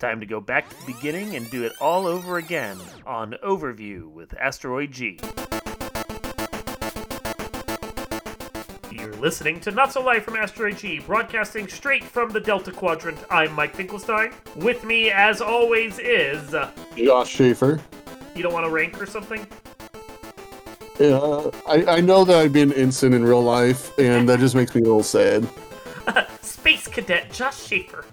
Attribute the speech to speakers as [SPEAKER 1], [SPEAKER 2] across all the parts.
[SPEAKER 1] time to go back to the beginning and do it all over again on Overview with Asteroid G. You're listening to Not So Live from Asteroid G, broadcasting straight from the Delta Quadrant. I'm Mike Finkelstein. With me, as always, is. uh,
[SPEAKER 2] Josh Schaefer.
[SPEAKER 1] You don't want to rank or something?
[SPEAKER 2] Yeah, I, I know that I'd be an instant in real life, and that just makes me a little sad.
[SPEAKER 1] Space Cadet Josh Schaefer.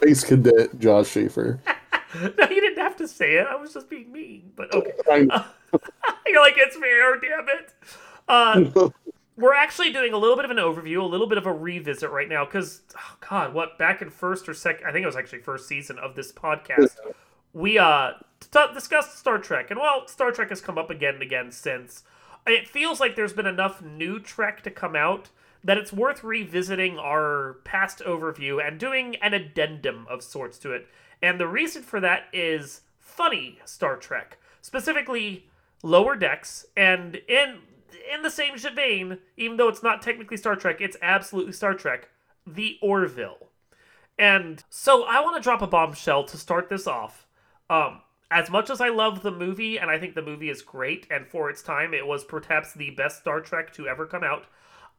[SPEAKER 2] Space Cadet Josh Schaefer.
[SPEAKER 1] no, you didn't have to say it. I was just being mean. But okay. You're like, it's fair, damn it. Uh, we're actually doing a little bit of an overview, a little bit of a revisit right now, because, oh God, what, back in first or second, I think it was actually first season of this podcast, we uh t- discussed Star Trek. And, well, Star Trek has come up again and again since. It feels like there's been enough new Trek to come out that it's worth revisiting our past overview and doing an addendum of sorts to it. And the reason for that is funny Star Trek, specifically Lower Decks, and in in the same vein, even though it's not technically Star Trek, it's absolutely Star Trek, the Orville. And so I want to drop a bombshell to start this off. Um, as much as I love the movie, and I think the movie is great, and for its time, it was perhaps the best Star Trek to ever come out.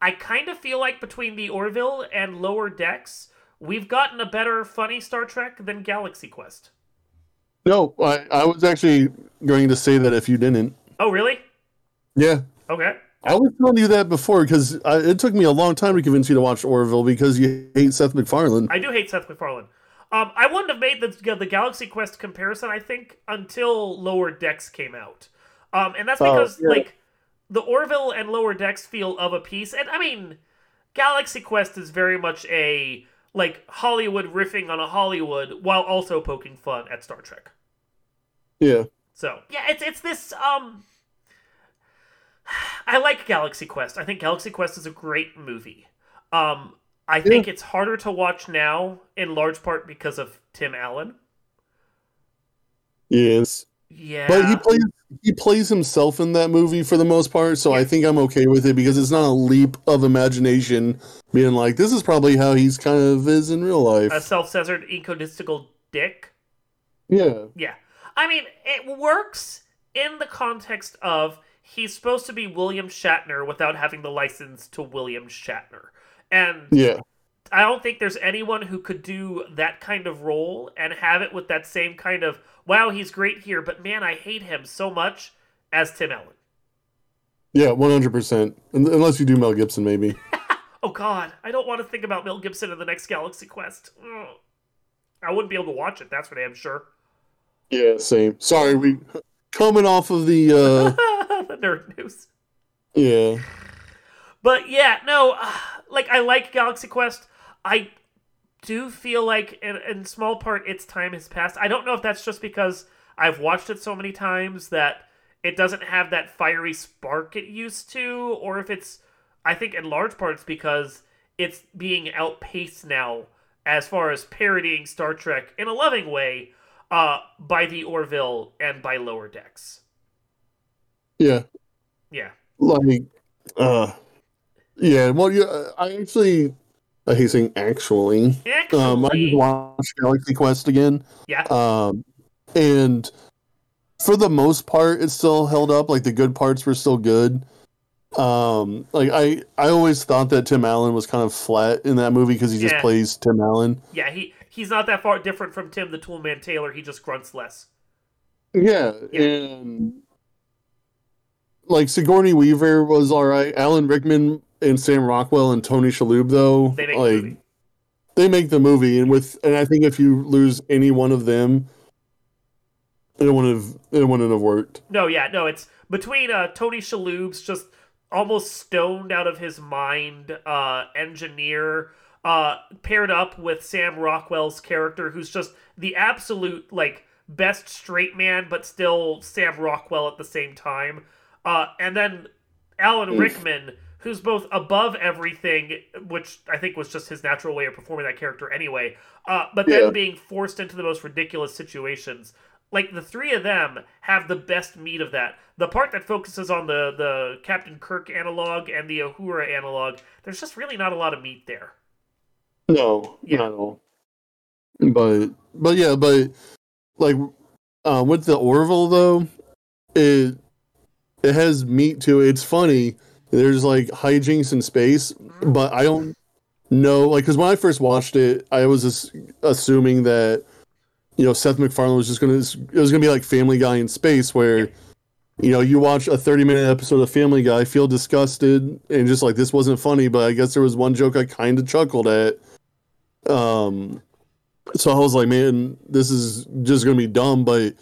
[SPEAKER 1] I kind of feel like between the Orville and Lower Decks, we've gotten a better funny Star Trek than Galaxy Quest.
[SPEAKER 2] no, I, I was actually going to say that if you didn't.
[SPEAKER 1] Oh, really?
[SPEAKER 2] Yeah.
[SPEAKER 1] Okay.
[SPEAKER 2] I was telling you that before because it took me a long time to convince you to watch Orville because you hate Seth MacFarlane.
[SPEAKER 1] I do hate Seth MacFarlane. Um, I wouldn't have made the the Galaxy Quest comparison. I think until Lower Decks came out, um, and that's
[SPEAKER 2] Oh,
[SPEAKER 1] because
[SPEAKER 2] yeah.
[SPEAKER 1] like the Orville and Lower Decks feel of a piece. And I mean, Galaxy Quest is very much a like Hollywood riffing on a Hollywood while also poking fun at Star Trek.
[SPEAKER 2] Yeah.
[SPEAKER 1] So yeah, it's it's this um. I like Galaxy Quest. I think Galaxy Quest is a great movie. Um, I think it's harder to watch now, in large part because of Tim Allen.
[SPEAKER 2] Yes.
[SPEAKER 1] Yeah,
[SPEAKER 2] But he plays he plays himself in that movie for the most part, so I think I'm okay with it because it's not a leap of imagination being like this is probably how he's kind of is in real life.
[SPEAKER 1] a self-censored egotistical dick.
[SPEAKER 2] yeah.
[SPEAKER 1] Yeah, I mean it works in the context of he's supposed to be William Shatner without having the license to William Shatner, and
[SPEAKER 2] Yeah.
[SPEAKER 1] I don't think there's anyone who could do that kind of role and have it with that same kind of wow, he's great here, but man, I hate him so much as Tim Allen.
[SPEAKER 2] Yeah, 100%. Unless you do Mel Gibson maybe.
[SPEAKER 1] Oh God, I don't want to think about Mel Gibson in the next Galaxy Quest. Ugh. I wouldn't be able to watch it. That's for damn sure.
[SPEAKER 2] Yeah, same. Sorry, we coming off of the uh
[SPEAKER 1] the nerd news.
[SPEAKER 2] yeah.
[SPEAKER 1] But yeah, no, uh, like I like Galaxy Quest. I do feel like in, in small part its time has passed. I don't know if that's just because I've watched it so many times that it doesn't have that fiery spark it used to, or if it's I think in large part it's because it's being outpaced now as far as parodying Star Trek in a loving way uh, by the Orville and by Lower Decks.
[SPEAKER 2] Yeah.
[SPEAKER 1] Yeah.
[SPEAKER 2] Like uh yeah, well yeah, I actually I hate saying actually.
[SPEAKER 1] Actually,
[SPEAKER 2] Um I just watched Galaxy Quest again.
[SPEAKER 1] yeah.
[SPEAKER 2] Um, and for the most part, it still held up. Like the good parts were still good. Um, like I, I always thought that Tim Allen was kind of flat in that movie because he just
[SPEAKER 1] Yeah.
[SPEAKER 2] plays Tim Allen.
[SPEAKER 1] Yeah, he he's not that far different from Tim the Toolman Taylor. He just grunts less.
[SPEAKER 2] Yeah,
[SPEAKER 1] Yeah.
[SPEAKER 2] and like Sigourney Weaver was all right. Alan Rickman and Sam Rockwell and Tony Shalhoub though,
[SPEAKER 1] They make the
[SPEAKER 2] like
[SPEAKER 1] movie.
[SPEAKER 2] they make the movie, and with and I think if you lose any one of them, it wouldn't have it wouldn't have worked.
[SPEAKER 1] No, yeah, no, it's between uh, Tony Shalhoub's just almost stoned out of his mind uh, engineer uh, paired up with Sam Rockwell's character, who's just the absolute like best straight man, but still Sam Rockwell at the same time. Uh, and then Alan
[SPEAKER 2] Oof.
[SPEAKER 1] Who's both above everything, which I think was just his natural way of performing that character anyway, uh, but then
[SPEAKER 2] Yeah.
[SPEAKER 1] being forced into the most ridiculous situations. Like the three of them have the best meat of that. The part that focuses on the the Captain Kirk analog and the Uhura analog, there's just really not a lot of meat there.
[SPEAKER 2] No,
[SPEAKER 1] Yeah.
[SPEAKER 2] not at all. But but yeah, but like uh, with the Orville though, it it has meat to it. It's funny. There's like hijinks in space, but I don't know. Like, because when I first watched it, I was just assuming that you know Seth MacFarlane was just gonna it was gonna be like Family Guy in space, where you know you watch a 30 minute episode of Family Guy, feel disgusted, and just like this wasn't funny. But I guess there was one joke I kind of chuckled at. Um, so I was like, man, this is just gonna be dumb. But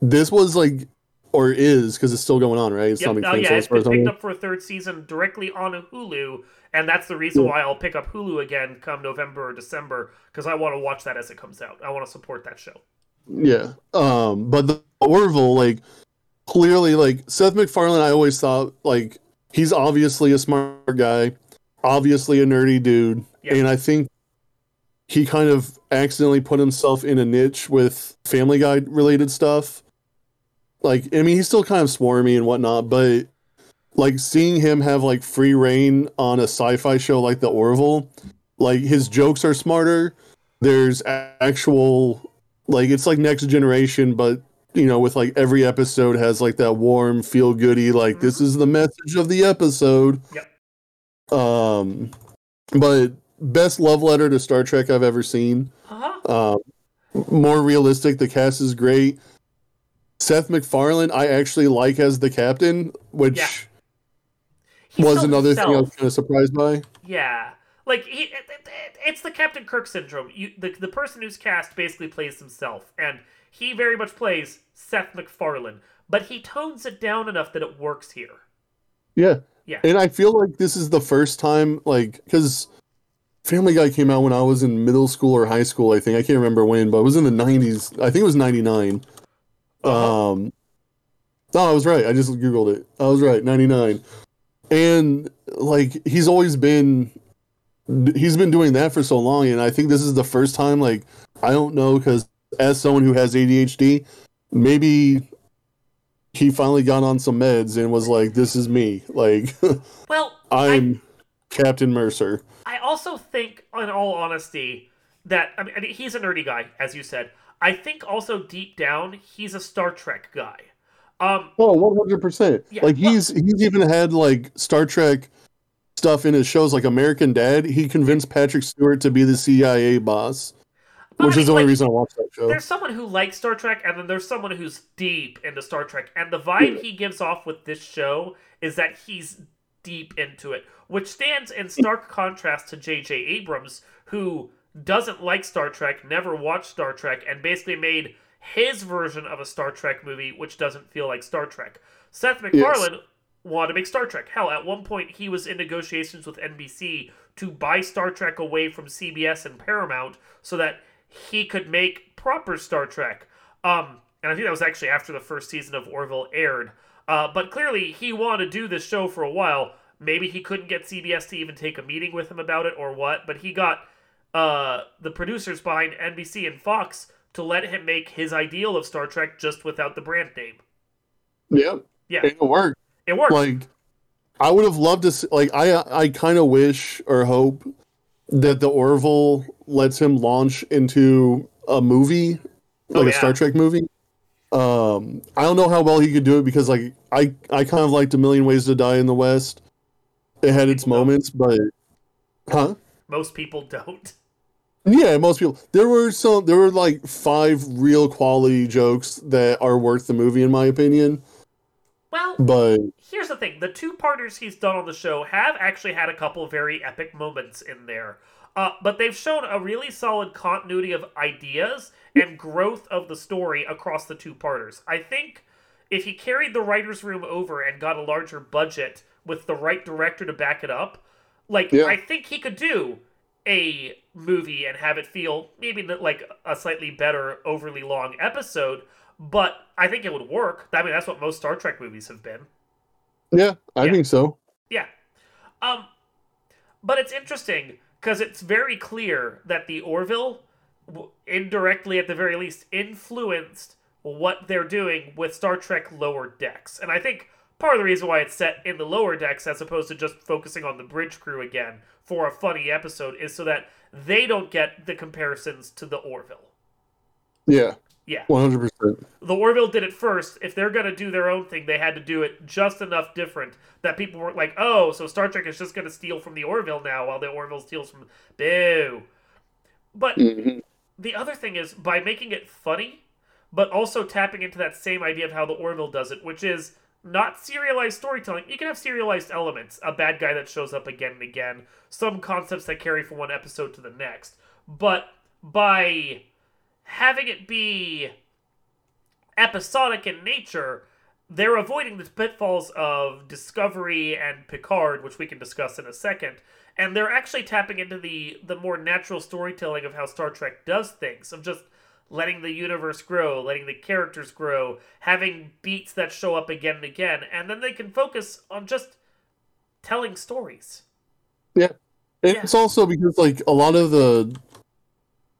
[SPEAKER 2] this was like or is because it's still going on, right? It's
[SPEAKER 1] Yep.
[SPEAKER 2] not
[SPEAKER 1] Oh, yeah, it's been picked up for a third season directly on Hulu, and that's the reason
[SPEAKER 2] Yeah.
[SPEAKER 1] why I'll pick up Hulu again come November or December because I want to watch that as it comes out. I want to support that show.
[SPEAKER 2] Yeah. Um, but the Orville, like, clearly, like Seth MacFarlane, I always thought like he's obviously a smart guy, obviously a nerdy dude,
[SPEAKER 1] Yeah.
[SPEAKER 2] and I think he kind of accidentally put himself in a niche with Family Guy related stuff. Like, I mean, he's still kind of swarmy and whatnot, but like seeing him have like free reign on a sci-fi show like the Orville, like his jokes are smarter. There's actual like it's like next generation, but you know, with like every episode has like that warm, feel goody, like this is the message of the episode.
[SPEAKER 1] Yep.
[SPEAKER 2] Um, but best love letter to Star Trek I've ever seen.
[SPEAKER 1] Uh-huh.
[SPEAKER 2] Um, more realistic. The cast is great. Seth MacFarlane, I actually like as the captain, which
[SPEAKER 1] Yeah.
[SPEAKER 2] Was another thing I was kind of surprised by.
[SPEAKER 1] Yeah, like he, it, it, it- it's the Captain Kirk syndrome. You, the the person who's cast basically plays himself, and he very much plays Seth MacFarlane, but he tones it down enough that it works here.
[SPEAKER 2] Yeah.
[SPEAKER 1] Yeah.
[SPEAKER 2] And I feel like this is the first time, like, because Family Guy came out when I was in middle school or high school, I think. I can't remember when, but it was in the 90s. I think it was 99.
[SPEAKER 1] Uh-huh.
[SPEAKER 2] Um, no, I was right. I just Googled it. I was right. 99. And, like, he's always been. He's been doing that for so long, and I think this is the first time. Like, I don't know, because as someone who has ADHD, maybe he finally got on some meds and was like, "This is me. Like,
[SPEAKER 1] Well, I,
[SPEAKER 2] I'm Captain Mercer."
[SPEAKER 1] I also think, in all honesty, that I I mean, he's a nerdy guy, as you said. I think also deep down he's a Star Trek guy. Um,
[SPEAKER 2] Oh, one hundred percent.
[SPEAKER 1] Yeah,
[SPEAKER 2] Like
[SPEAKER 1] well-
[SPEAKER 2] he's he's even had like Star Trek stuff in his shows, like American Dad. He convinced Patrick Stewart to be the CIA boss, which
[SPEAKER 1] I
[SPEAKER 2] is the only
[SPEAKER 1] like,
[SPEAKER 2] reason I watch that show.
[SPEAKER 1] there's someone who likes Star Trek, and then there's someone who's deep into Star Trek. And the vibe he gives off with this show is that he's deep into it, which stands in stark contrast to J.J. Abrams, who doesn't like Star Trek, never watched Star Trek, and basically made his version of a Star Trek movie, which doesn't feel like Star Trek. Seth MacFarlane wanted to make Star Trek. Hell, at one point he was in negotiations with NBC to buy Star Trek away from CBS and Paramount so that he could make proper Star Trek. Um, and I think that was actually after the first season of Orville aired. Uh, but clearly he wanted to do this show for a while. Maybe he couldn't get CBS to even take a meeting with him about it or what, but he got uh, the producers behind NBC and Fox to let him make his ideal of Star Trek just without the brand name.
[SPEAKER 2] yeah,
[SPEAKER 1] Yeah,
[SPEAKER 2] it worked.
[SPEAKER 1] it worked.
[SPEAKER 2] Like, I would have loved to. See, like, I I kind of wish or hope that the Orville lets him launch into a movie, like
[SPEAKER 1] Oh,
[SPEAKER 2] a. Star Trek movie. Um, I don't know how well he could do it because, like, I I kind of liked A Million Ways to Die in the West. It had its moments, but huh?
[SPEAKER 1] Most people don't.
[SPEAKER 2] Yeah, most people. There were some. There were like five real quality jokes that are worth the movie, in my opinion.
[SPEAKER 1] Well,
[SPEAKER 2] But
[SPEAKER 1] here's the thing the two partners he's done on the show have actually had a couple very epic moments in there uh, but they've shown a really solid continuity of ideas and growth of the story across the two parters i think if he carried the writers room over and got a larger budget with the right director to back it up like
[SPEAKER 2] Yeah.
[SPEAKER 1] i think he could do a movie and have it feel maybe like a slightly better overly long episode but i think it would work i mean that's what most star trek movies have been
[SPEAKER 2] yeah, I
[SPEAKER 1] Yeah.
[SPEAKER 2] think so.
[SPEAKER 1] yeah. Um, but it's interesting because it's very clear that the Orville, indirectly at the very least, influenced what they're doing with Star Trek Lower Decks. And I think part of the reason why it's set in the lower decks as opposed to just focusing on the bridge crew again for a funny episode is so that they don't get the comparisons to the Orville.
[SPEAKER 2] Yeah,
[SPEAKER 1] Yeah.
[SPEAKER 2] one hundred percent.
[SPEAKER 1] The Orville did it first. If they're going to do their own thing, they had to do it just enough different that people weren't like, oh, so Star Trek is just going to steal from the Orville now while the Orville steals from. Boo. But
[SPEAKER 2] Mm-hmm.
[SPEAKER 1] the other thing is, by making it funny, but also tapping into that same idea of how the Orville does it, which is not serialized storytelling. You can have serialized elements, a bad guy that shows up again and again, some concepts that carry from one episode to the next. But by having it be episodic in nature, they're avoiding the pitfalls of Discovery and Picard, which we can discuss in a second, and they're actually tapping into the the more natural storytelling of how Star Trek does things, of just letting the universe grow, letting the characters grow, having beats that show up again and again, and then they can focus on just telling stories. Yeah.
[SPEAKER 2] It's also because like a lot of the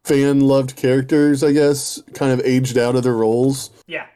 [SPEAKER 2] fan loved characters, I guess, kind of aged out of their roles.
[SPEAKER 1] Yeah.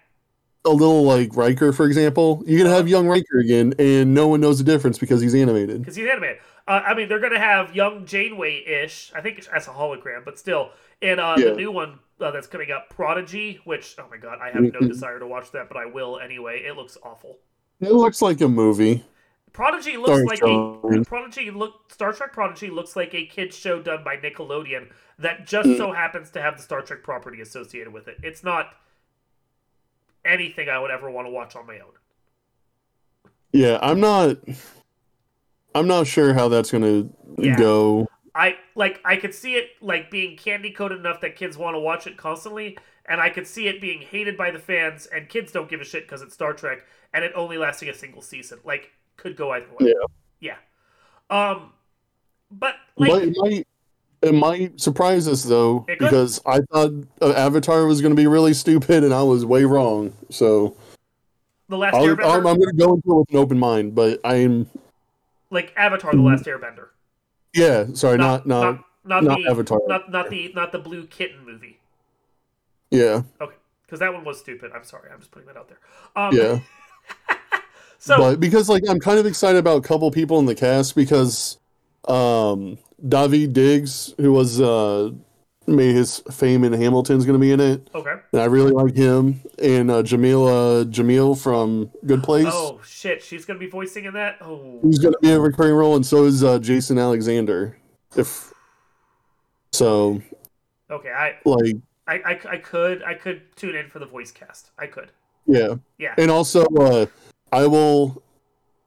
[SPEAKER 2] A little like Riker, for example. You can have young Riker again, and no one knows the difference because he's animated.
[SPEAKER 1] because he's animated. Uh, I mean, they're going to have young Janeway ish. I think as a hologram, but still, in uh,
[SPEAKER 2] Yeah.
[SPEAKER 1] the new one uh, that's coming up, Prodigy. Which, oh my god, I have no
[SPEAKER 2] Mhm.
[SPEAKER 1] desire to watch that, but I will anyway. It looks awful.
[SPEAKER 2] It looks like a movie.
[SPEAKER 1] Prodigy looks
[SPEAKER 2] Sorry,
[SPEAKER 1] like
[SPEAKER 2] John.
[SPEAKER 1] a Prodigy look Star Trek Prodigy looks like a kids show done by Nickelodeon that just
[SPEAKER 2] Mm.
[SPEAKER 1] so happens to have the Star Trek property associated with it. It's not anything I would ever want to watch on my own.
[SPEAKER 2] Yeah, I'm not. I'm not sure how that's gonna
[SPEAKER 1] Yeah.
[SPEAKER 2] go.
[SPEAKER 1] I like I could see it like being candy coated enough that kids want to watch it constantly, and I could see it being hated by the fans, and kids don't give a shit because it's Star Trek, and it only lasting a single season. Like, could go either way.
[SPEAKER 2] Yeah.
[SPEAKER 1] Yeah. Um, but like,
[SPEAKER 2] it might. It might surprise us though, because I thought uh, Avatar was going to be really stupid, and I was way wrong. So
[SPEAKER 1] the Last Airbender,
[SPEAKER 2] I'm, I'm going to go into it with an open mind. But I'm,
[SPEAKER 1] like Avatar: The Last Airbender.
[SPEAKER 2] Yeah, sorry, not not,
[SPEAKER 1] not, not,
[SPEAKER 2] not
[SPEAKER 1] the
[SPEAKER 2] Avatar.
[SPEAKER 1] not not the not the Blue Kitten movie.
[SPEAKER 2] yeah,
[SPEAKER 1] Okay, because that one was stupid. I'm sorry. I'm just putting that out there. Um,
[SPEAKER 2] yeah.
[SPEAKER 1] So
[SPEAKER 2] but because like I'm kind of excited about a couple people in the cast because um Daveed Diggs, who was uh made his fame in Hamilton's going to be in it,
[SPEAKER 1] okay.
[SPEAKER 2] and I really like him. And uh, Jameela Jamil from Good Place,
[SPEAKER 1] Oh shit, she's gonna be voicing in that. Oh.
[SPEAKER 2] He's going to be a recurring role, and so is uh, Jason Alexander. If so,
[SPEAKER 1] Okay, I,
[SPEAKER 2] like
[SPEAKER 1] I, I, I could I could tune in for the voice cast. I could.
[SPEAKER 2] yeah,
[SPEAKER 1] Yeah.
[SPEAKER 2] and also uh, I will,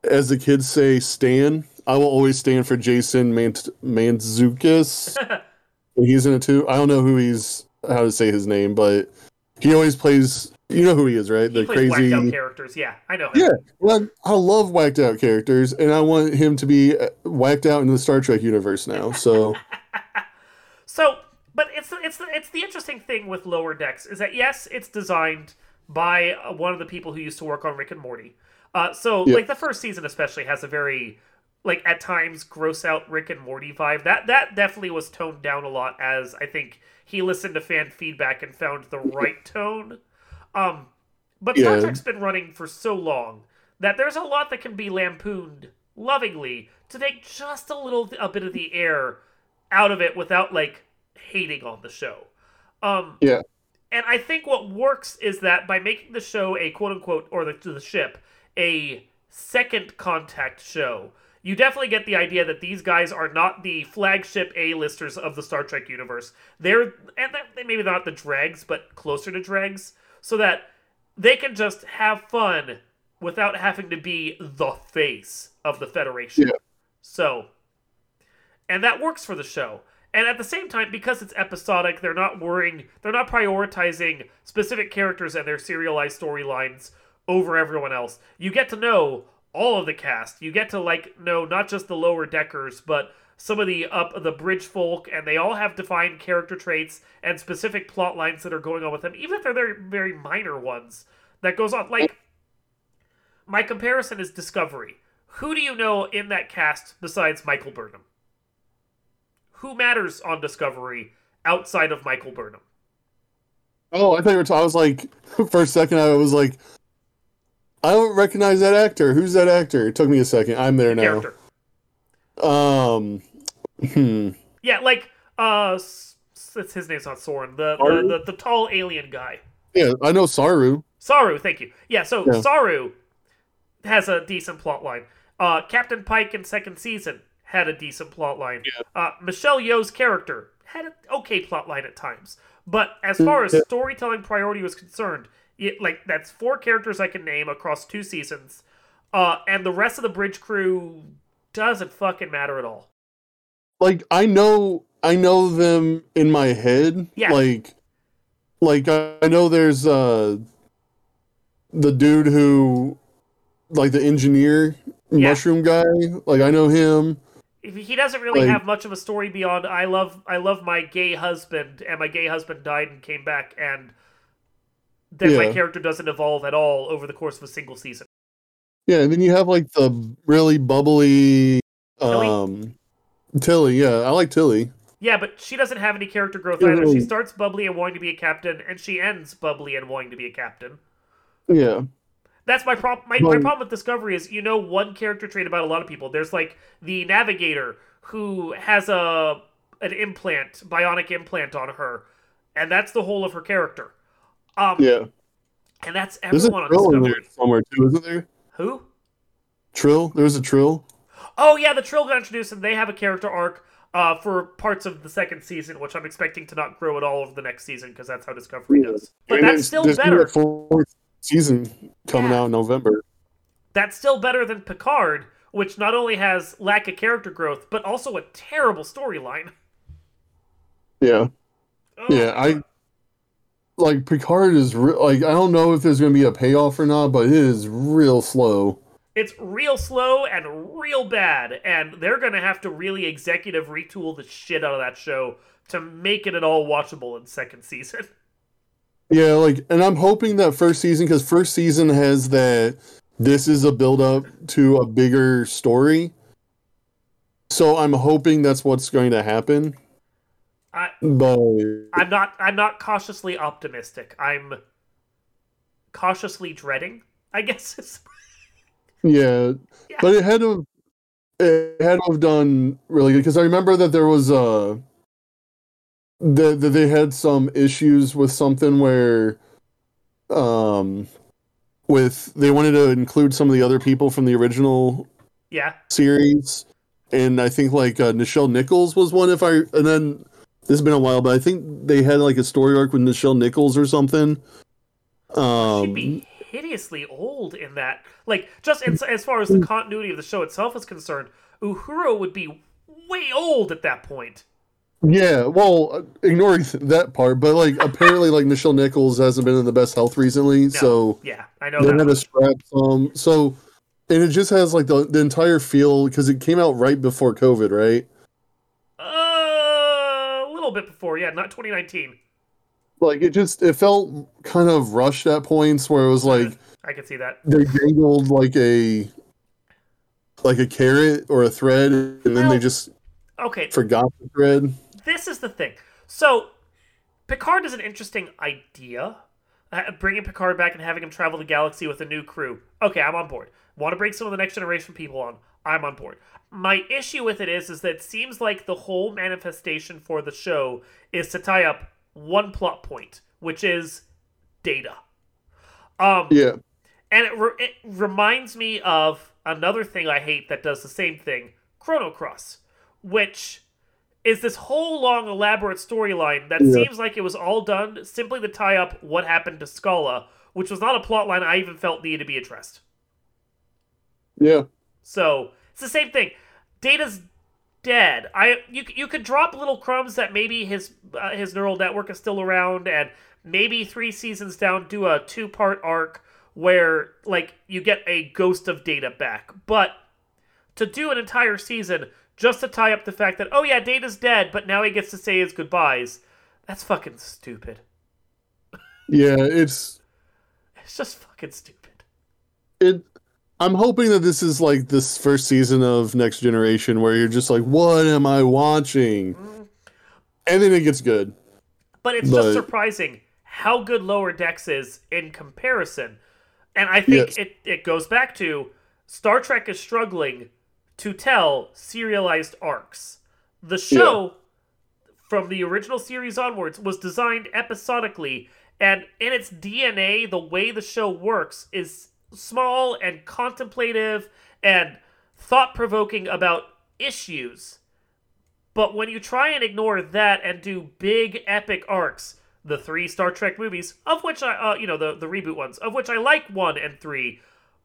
[SPEAKER 2] as the kids say, Stan. I will always stand for Jason Mant- Mantzoukas. He's in it too. I don't know who he's how to say his name, but he always plays. You know who he is, right?
[SPEAKER 1] he
[SPEAKER 2] The
[SPEAKER 1] plays whacked out
[SPEAKER 2] crazy.
[SPEAKER 1] characters. Yeah, I know him.
[SPEAKER 2] Yeah, well, I love whacked out characters, and I want him to be uh, whacked out in the Star Trek universe now. So
[SPEAKER 1] So, but it's it's it's the interesting thing with Lower Decks is that yes, it's designed by uh, one of the people who used to work on Rick and Morty. Uh, so
[SPEAKER 2] Yeah.
[SPEAKER 1] like the first season especially has a very like at times gross out Rick and Morty vibe. That that definitely was toned down a lot as I think he listened to fan feedback and found the right tone. Um, but Star
[SPEAKER 2] Yeah.
[SPEAKER 1] Trek's been running for so long that there's a lot that can be lampooned lovingly to take just a little a bit of the air out of it without like hating on the show. Um,
[SPEAKER 2] Yeah.
[SPEAKER 1] And I think what works is that by making the show a quote unquote or the, the ship a second contact show, you definitely get the idea that these guys are not the flagship A-listers of the Star Trek universe. They're and they maybe not the dregs, but closer to dregs, so that they can just have fun without having to be the face of the Federation.
[SPEAKER 2] Yeah.
[SPEAKER 1] So, and that works for the show. And at the same time, because it's episodic, they're not worrying, they're not prioritizing specific characters and their serialized storylines over everyone else. You get to know all of the cast. You get to like know not just the lower deckers, but some of the up the bridge folk, and they all have defined character traits and specific plot lines that are going on with them, even if they're very very minor ones. That goes on like my comparison is Discovery. Who do you know in that cast besides Michael Burnham? Who matters on Discovery outside of Michael Burnham?
[SPEAKER 2] oh, I thought you were. I was like, for a second, I was like, I don't recognize that actor. Who's that actor? It took me a second. I'm there now.
[SPEAKER 1] Character.
[SPEAKER 2] Um, hmm.
[SPEAKER 1] Yeah, like Uh, s- s- his name's not Soren. The, the the the tall alien guy.
[SPEAKER 2] Yeah, I know Saru.
[SPEAKER 1] Saru, thank you. Yeah, so
[SPEAKER 2] Yeah.
[SPEAKER 1] Saru has a decent plot line. Uh, Captain Pike in second season had a decent plot line. Uh, Michelle Yeoh's character had an okay plot line at times. But as far as
[SPEAKER 2] Yeah.
[SPEAKER 1] storytelling priority was concerned, it, like that's four characters I can name across two seasons, uh, and the rest of the bridge crew doesn't fucking matter at all.
[SPEAKER 2] Like I know I know them in my head.
[SPEAKER 1] Yeah.
[SPEAKER 2] Like like I, I know there's uh the dude who like the engineer
[SPEAKER 1] Yeah.
[SPEAKER 2] mushroom guy. Like I know him.
[SPEAKER 1] He doesn't really
[SPEAKER 2] Like-
[SPEAKER 1] have much of a story beyond I love I love my gay husband and my gay husband died and came back and then my character doesn't evolve at all over the course of a single season.
[SPEAKER 2] Yeah, and then you have like the really bubbly
[SPEAKER 1] Tilly?
[SPEAKER 2] um Tilly, yeah. I like Tilly.
[SPEAKER 1] Yeah, but she doesn't have any character growth
[SPEAKER 2] Yeah,
[SPEAKER 1] either. She starts bubbly and wanting to be a captain, and she ends bubbly and wanting to be a captain.
[SPEAKER 2] Yeah.
[SPEAKER 1] That's my problem. My, my problem with Discovery is you know one character trait about a lot of people. There's like the navigator who has a an implant, bionic implant on her, and that's the whole of her character. Um,
[SPEAKER 2] Yeah.
[SPEAKER 1] and that's everyone
[SPEAKER 2] There's a
[SPEAKER 1] on Discovery.
[SPEAKER 2] there somewhere too, isn't there?
[SPEAKER 1] Who?
[SPEAKER 2] Trill? There's a trill.
[SPEAKER 1] Oh yeah, the Trill got introduced, and they have a character arc uh, for parts of the second season, which I'm expecting to not grow at all over the next season because that's how Discovery
[SPEAKER 2] Yeah.
[SPEAKER 1] does. But
[SPEAKER 2] And
[SPEAKER 1] that's still
[SPEAKER 2] there's gonna be
[SPEAKER 1] better.
[SPEAKER 2] fourth season coming
[SPEAKER 1] Yeah.
[SPEAKER 2] out in November.
[SPEAKER 1] That's still better than Picard, which not only has lack of character growth, but also a terrible storyline.
[SPEAKER 2] Yeah.
[SPEAKER 1] Oh,
[SPEAKER 2] Yeah, I like Picard is re- like I don't know if there's going to be a payoff or not, but it is real slow.
[SPEAKER 1] It's real slow and real bad, and they're gonna have to really executive retool the shit out of that show to make it at all watchable in second season.
[SPEAKER 2] Yeah, like and I'm hoping that first season cuz first season has that this is a build up to a bigger story. So I'm hoping that's what's going to happen.
[SPEAKER 1] I,
[SPEAKER 2] But
[SPEAKER 1] I'm not. I'm not cautiously optimistic. I'm cautiously dreading. I guess. Is,
[SPEAKER 2] yeah,
[SPEAKER 1] Yeah.
[SPEAKER 2] but it had to it had to have done really good because I remember that there was uh that that they had some issues with something where um with they wanted to include some of the other people from the original
[SPEAKER 1] yeah.
[SPEAKER 2] series and I think like uh, Nichelle Nichols was one if I and then this has been a while but I think they had like a story arc with Nichelle Nichols or something
[SPEAKER 1] She'd
[SPEAKER 2] um
[SPEAKER 1] be hideously old in that. Like, just as, as far as the continuity of the show itself is concerned, Uhura would be way old at that point.
[SPEAKER 2] Yeah, well, uh, ignoring that part, but like apparently, like Nichelle Nichols hasn't been in the best health recently, so
[SPEAKER 1] Yeah, I know
[SPEAKER 2] they
[SPEAKER 1] that.
[SPEAKER 2] had to scrap some. So, and it just has like the the entire feel because it came out right before COVID, right?
[SPEAKER 1] Bit before, yeah, not 2019.
[SPEAKER 2] Like it just it felt kind of rushed at points where it was like
[SPEAKER 1] I could see that.
[SPEAKER 2] they dangled like a like a carrot or a thread, and then they just
[SPEAKER 1] Okay,
[SPEAKER 2] forgot the thread.
[SPEAKER 1] this is the thing. So, Picard is an interesting idea. Uh, bringing Picard back and having him travel the galaxy with a new crew. Okay, I'm on board. Want to bring some of the next generation people on? I'm on board. My issue with it is, is that it seems like the whole manifestation for the show is to tie up one plot point, which is data. Um,
[SPEAKER 2] Yeah,
[SPEAKER 1] and it, re- it reminds me of another thing I hate that does the same thing Chrono Cross, which is this whole long, elaborate storyline that
[SPEAKER 2] Yeah.
[SPEAKER 1] seems like it was all done simply to tie up what happened to Schala, which was not a plot line I even felt needed to be addressed.
[SPEAKER 2] yeah,
[SPEAKER 1] So it's the same thing. Data's dead. I you you could drop little crumbs that maybe his uh, his neural network is still around, and maybe three seasons down do a two part arc where like you get a ghost of Data back. But to do an entire season just to tie up the fact that oh yeah, Data's dead, but now he gets to say his goodbyes. That's fucking stupid.
[SPEAKER 2] yeah. It's
[SPEAKER 1] It's just fucking stupid.
[SPEAKER 2] it i'm hoping that this is like this first season of next generation where you're just like what am i watching mm. and then it gets good
[SPEAKER 1] But it's
[SPEAKER 2] But-
[SPEAKER 1] just surprising how good Lower Decks is in comparison. And I think
[SPEAKER 2] Yes.
[SPEAKER 1] it, it goes back to Star Trek is struggling to tell serialized arcs. The show from the original series onwards was designed episodically, and in its DNA, the way the show works is small and contemplative and thought provoking about issues. But when you try and ignore that and do big epic arcs, the three Star Trek movies, of which I, uh, you know, the the reboot ones, of which I like one and three,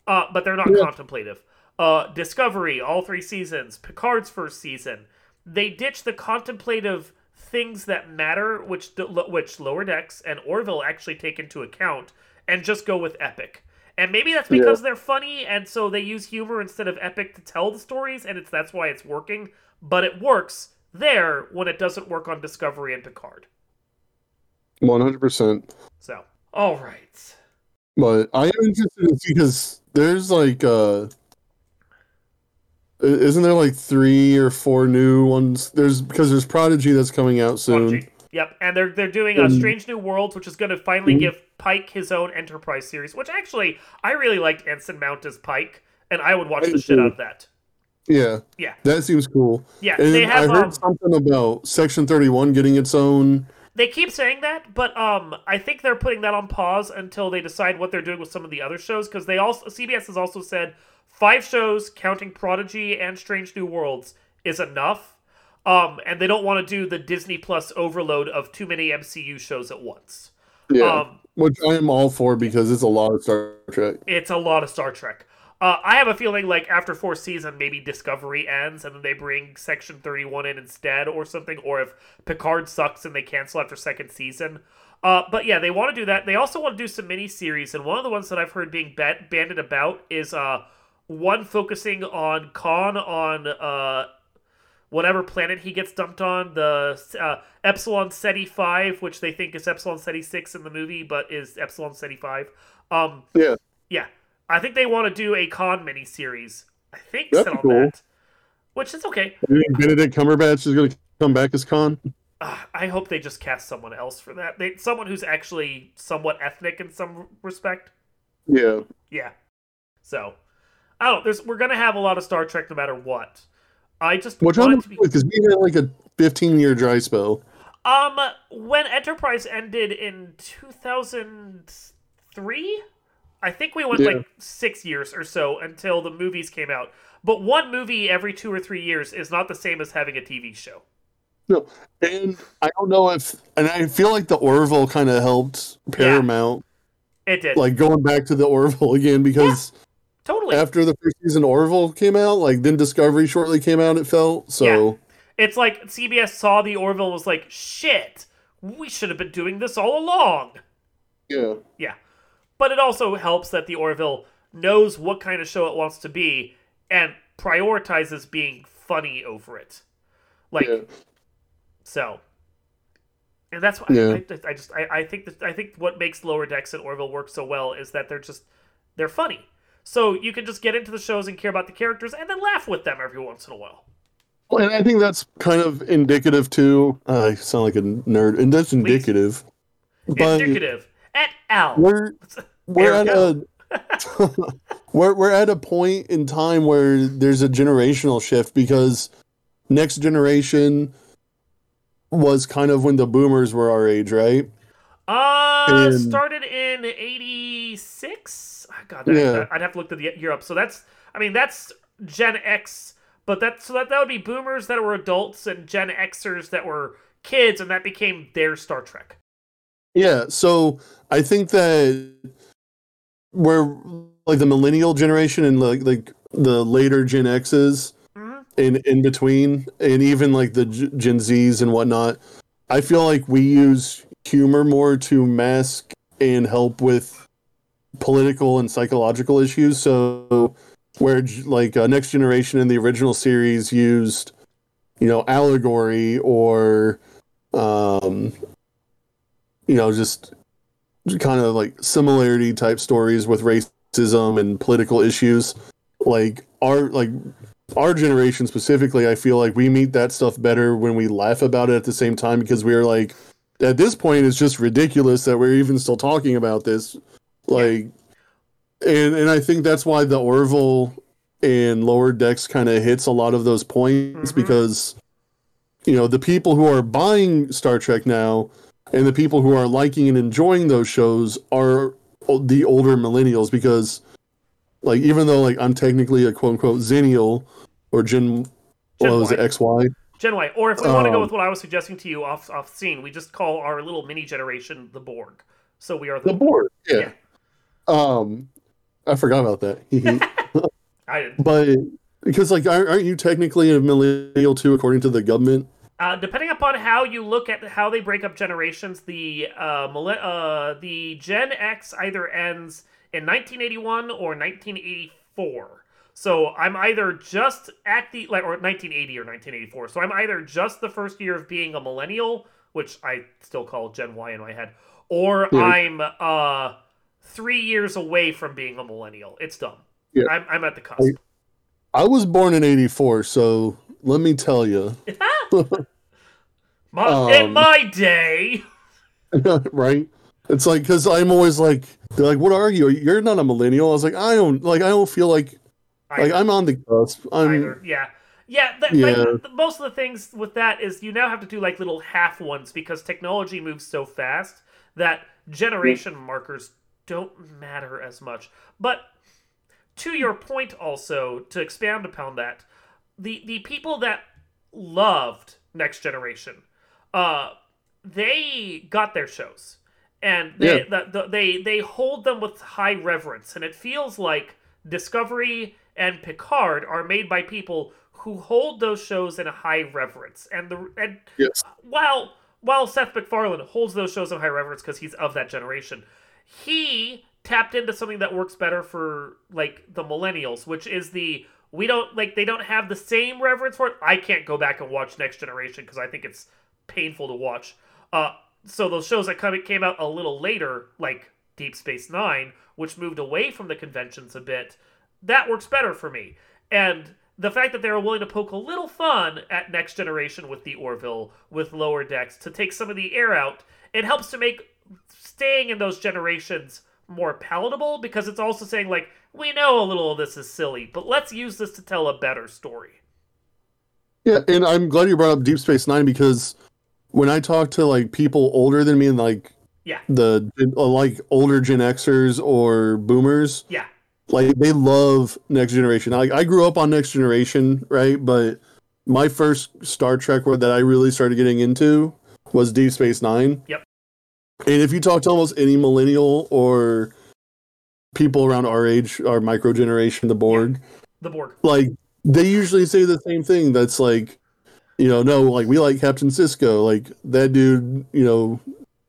[SPEAKER 1] uh, but they're not
[SPEAKER 2] Yeah.
[SPEAKER 1] contemplative. Uh, Discovery, all three seasons, Picard's first season, they ditch the contemplative things that matter, which which Lower Decks and Orville actually take into account, and just go with epic. And maybe that's
[SPEAKER 2] Yeah.
[SPEAKER 1] because they're funny, and so they use humor instead of epic to tell the stories, and it's that's why it's working. But it works there when it doesn't work on Discovery and Picard.
[SPEAKER 2] One hundred percent.
[SPEAKER 1] So, all right.
[SPEAKER 2] But I am interested because there's like uh isn't there like three or four new ones? There's because there's Prodigy that's coming out soon.
[SPEAKER 1] Prodigy. Yep, and they're they're doing a
[SPEAKER 2] Um,
[SPEAKER 1] Strange New Worlds, which is going to finally
[SPEAKER 2] Mhm.
[SPEAKER 1] give Pike his own Enterprise series. Which actually, I really liked Anson Mount as Pike, and I would watch
[SPEAKER 2] I
[SPEAKER 1] the shit out of that.
[SPEAKER 2] Yeah.
[SPEAKER 1] Yeah.
[SPEAKER 2] That seems cool.
[SPEAKER 1] Yeah,
[SPEAKER 2] And
[SPEAKER 1] they have.
[SPEAKER 2] I heard
[SPEAKER 1] Um,
[SPEAKER 2] something about Section Thirty One getting its own.
[SPEAKER 1] they keep saying that, but um, I think they're putting that on pause until they decide what they're doing with some of the other shows. Because they also CBS has also said five shows, counting Prodigy and Strange New Worlds, is enough. Um, and they don't want to do the Disney Plus overload of too many MCU shows at once.
[SPEAKER 2] Yeah.
[SPEAKER 1] Um,
[SPEAKER 2] which I am all for because it's a lot of Star Trek.
[SPEAKER 1] it's a lot of Star Trek. Uh, I have a feeling like after fourth season, maybe Discovery ends and then they bring Section Thirty One in instead, or something. Or if Picard sucks and they cancel after second season. Uh, but yeah, they want to do that. They also want to do some mini series, and one of the ones that I've heard being bat- banded about is uh, one focusing on Khan on uh, whatever planet he gets dumped on, the uh, Epsilon Ceti Five, which they think is Epsilon Ceti Six in the movie, but is Epsilon Ceti Five. Um,
[SPEAKER 2] Yeah.
[SPEAKER 1] yeah, I think they want to do a Khan miniseries. I think
[SPEAKER 2] That'd
[SPEAKER 1] set on
[SPEAKER 2] cool.
[SPEAKER 1] that, which is okay.
[SPEAKER 2] You think Benedict Cumberbatch is going to come back as Khan.
[SPEAKER 1] Uh, I hope they just cast someone else for that. They, someone who's actually somewhat ethnic in some respect.
[SPEAKER 2] Yeah.
[SPEAKER 1] Yeah. So, I don't. There's we're gonna have a lot of Star Trek no matter what. I just
[SPEAKER 2] Which
[SPEAKER 1] want to be.
[SPEAKER 2] because we had like a 15 year dry spell.
[SPEAKER 1] Um, when Enterprise ended in 2003, I think we went
[SPEAKER 2] Yeah.
[SPEAKER 1] like six years or so until the movies came out. But one movie every two or three years is not the same as having a TV show.
[SPEAKER 2] No, and I don't know if, and I feel like the Orville kind of helped Paramount,
[SPEAKER 1] It did.
[SPEAKER 2] like going back to the Orville again because
[SPEAKER 1] totally.
[SPEAKER 2] after the first season Orville came out, like then Discovery shortly came out. It felt so. yeah.
[SPEAKER 1] It's like CBS saw the Orville was like, shit, we should have been doing this all along.
[SPEAKER 2] Yeah,
[SPEAKER 1] Yeah. But it also helps that the Orville knows what kind of show it wants to be and prioritizes being funny over it. Like,
[SPEAKER 2] yeah,
[SPEAKER 1] so. And that's why
[SPEAKER 2] Yeah.
[SPEAKER 1] I, I, I just I, I think that I think what makes Lower Decks and Orville work so well is that they're just they're funny. So you can just get into the shows and care about the characters and then laugh with them every once in a while.
[SPEAKER 2] Well, and I think that's kind of indicative too. Uh, I sound like a nerd, and that's indicative. But
[SPEAKER 1] Indicative. Et al.
[SPEAKER 2] we're we're at a we're we're at a point in time where there's a generational shift because next generation was kind of when the boomers were our age, right?
[SPEAKER 1] Uh,
[SPEAKER 2] And-
[SPEAKER 1] started in '86. God, that,
[SPEAKER 2] Yeah.
[SPEAKER 1] that- I'd have to look to the Europe. So that's, I mean, that's Gen X, but that's so that that would be boomers that were adults and Gen Xers that were kids, and that became their Star Trek.
[SPEAKER 2] Yeah, so I think that we're like the millennial generation and like like the later Gen X's
[SPEAKER 1] Mhm.
[SPEAKER 2] in in between, and even like the Gen Zs and whatnot. I feel like we use humor more to mask and help with political and psychological issues. So where like uh, Next Generation in the original series used, you know, allegory or um you know, just kind of like similarity type stories with racism and political issues. Like our like our generation specifically, I feel like we meet that stuff better when we laugh about it at the same time because we're like at this point it's just ridiculous that we're even still talking about this. Like and and I think that's why the Orville and lower decks kind of hits a lot of those points
[SPEAKER 1] Mhm.
[SPEAKER 2] because you know the people who are buying Star Trek now and the people who are liking and enjoying those shows are the older millennials because like even though like I'm technically a quote unquote zennial or gen,
[SPEAKER 1] Gen
[SPEAKER 2] what was it XY
[SPEAKER 1] Gen Y. Or if we want to go
[SPEAKER 2] Um,
[SPEAKER 1] with what I was suggesting to you off off scene, we just call our little mini generation the Borg. So we are the,
[SPEAKER 2] the Borg yeah.
[SPEAKER 1] Yeah.
[SPEAKER 2] um I forgot about that
[SPEAKER 1] I didn't.
[SPEAKER 2] but because like aren't aren't you technically a millennial too according to the government
[SPEAKER 1] Uh, depending upon how you look at how they break up generations, the uh, uh, the Gen X either ends in 1981 or 1984. So I'm either just at the like or 1980 or 1984. So I'm either just the first year of being a millennial, which I still call Gen Y in my head, or
[SPEAKER 2] Yeah.
[SPEAKER 1] I'm uh three years away from being a millennial. It's dumb.
[SPEAKER 2] Yeah.
[SPEAKER 1] I'm, I'm at the cusp.
[SPEAKER 2] I was born in 84 so let me tell you
[SPEAKER 1] My, in
[SPEAKER 2] Um,
[SPEAKER 1] my day.
[SPEAKER 2] right? It's like because I'm always like they're like, "What are you? You're not a millennial." I was like, "I don't like. I don't feel like like. I'm on the cusp. I'm
[SPEAKER 1] either. Yeah. Yeah,
[SPEAKER 2] Yeah.
[SPEAKER 1] Like, most of the things with that is you now have to do like little half ones because technology moves so fast that generation markers don't matter as much. But to your point also to expand upon that, the the people that loved Next Generation, uh they got their shows and they the, the, they they hold them with high reverence and it feels like Discovery and Picard are made by people who hold those shows in a high reverence and the and
[SPEAKER 2] yes,
[SPEAKER 1] while while Seth MacFarlane holds those shows in high reverence because he's of that generation, he tapped into something that works better for like the millennials, which is the we don't like they don't have the same reverence for it. I can't go back and watch Next Generation because I think it's painful to watch. Uh, so those shows that come, came out a little later, like Deep Space Nine, which moved away from the conventions a bit, that works better for me. And the fact that they were willing to poke a little fun at Next Generation with the Orville, with Lower Decks, to take some of the air out, it helps to make staying in those generations more palatable because it's also saying, like, we know a little of this is silly, but let's use this to tell a better story.
[SPEAKER 2] yeah. And I'm glad you brought up Deep Space Nine because when I talk to like people older than me and like
[SPEAKER 1] Yeah.
[SPEAKER 2] the like older Gen Xers or Boomers,
[SPEAKER 1] Yeah.
[SPEAKER 2] Like they love Next Generation. Like I grew up on Next Generation, right? But my first Star Trek word that I really started getting into was Deep Space Nine.
[SPEAKER 1] Yep.
[SPEAKER 2] And if you talk to almost any millennial or people around our age, our micro generation, the Borg,
[SPEAKER 1] The Borg.
[SPEAKER 2] like they usually say the same thing. That's like, you know, no, like we like Captain Sisko. Like that dude, you know,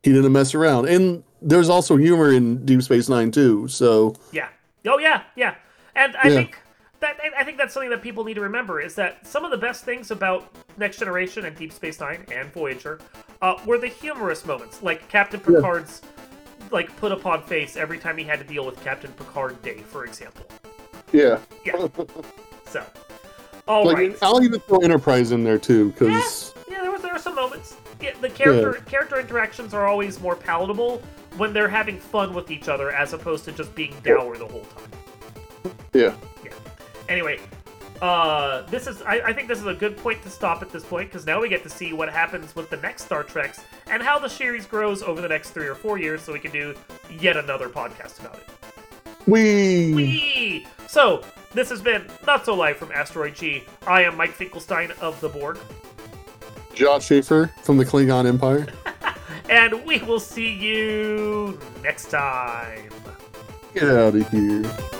[SPEAKER 2] he didn't mess around. And there's also humor in Deep Space Nine too. So
[SPEAKER 1] Yeah. Oh yeah, yeah. And I
[SPEAKER 2] Yeah.
[SPEAKER 1] think that I think that's something that people need to remember is that some of the best things about Next Generation and Deep Space Nine and Voyager uh, were the humorous moments, like Captain
[SPEAKER 2] Yeah.
[SPEAKER 1] Picard's like put upon face every time he had to deal with Captain Picard Day, for example.
[SPEAKER 2] yeah,
[SPEAKER 1] Yeah. So, all
[SPEAKER 2] like
[SPEAKER 1] right.
[SPEAKER 2] I'll even throw Enterprise in there too because
[SPEAKER 1] yeah, yeah, there was there are some moments. Yeah, the character character interactions are always more palatable when they're having fun with each other as opposed to just being dour the whole time.
[SPEAKER 2] yeah, Yeah.
[SPEAKER 1] Anyway, uh, this is I, I think this is a good point to stop at this point because now we get to see what happens with the next Star Treks and how the series grows over the next three or four years, so we can do yet another podcast about it.
[SPEAKER 2] Wee.
[SPEAKER 1] Whee! So this has been not so live from Asteroid G. I am Mike Finkelstein of the Borg,
[SPEAKER 2] Josh Schaefer from the Klingon Empire.
[SPEAKER 1] and we will see you next time.
[SPEAKER 2] Get out of here.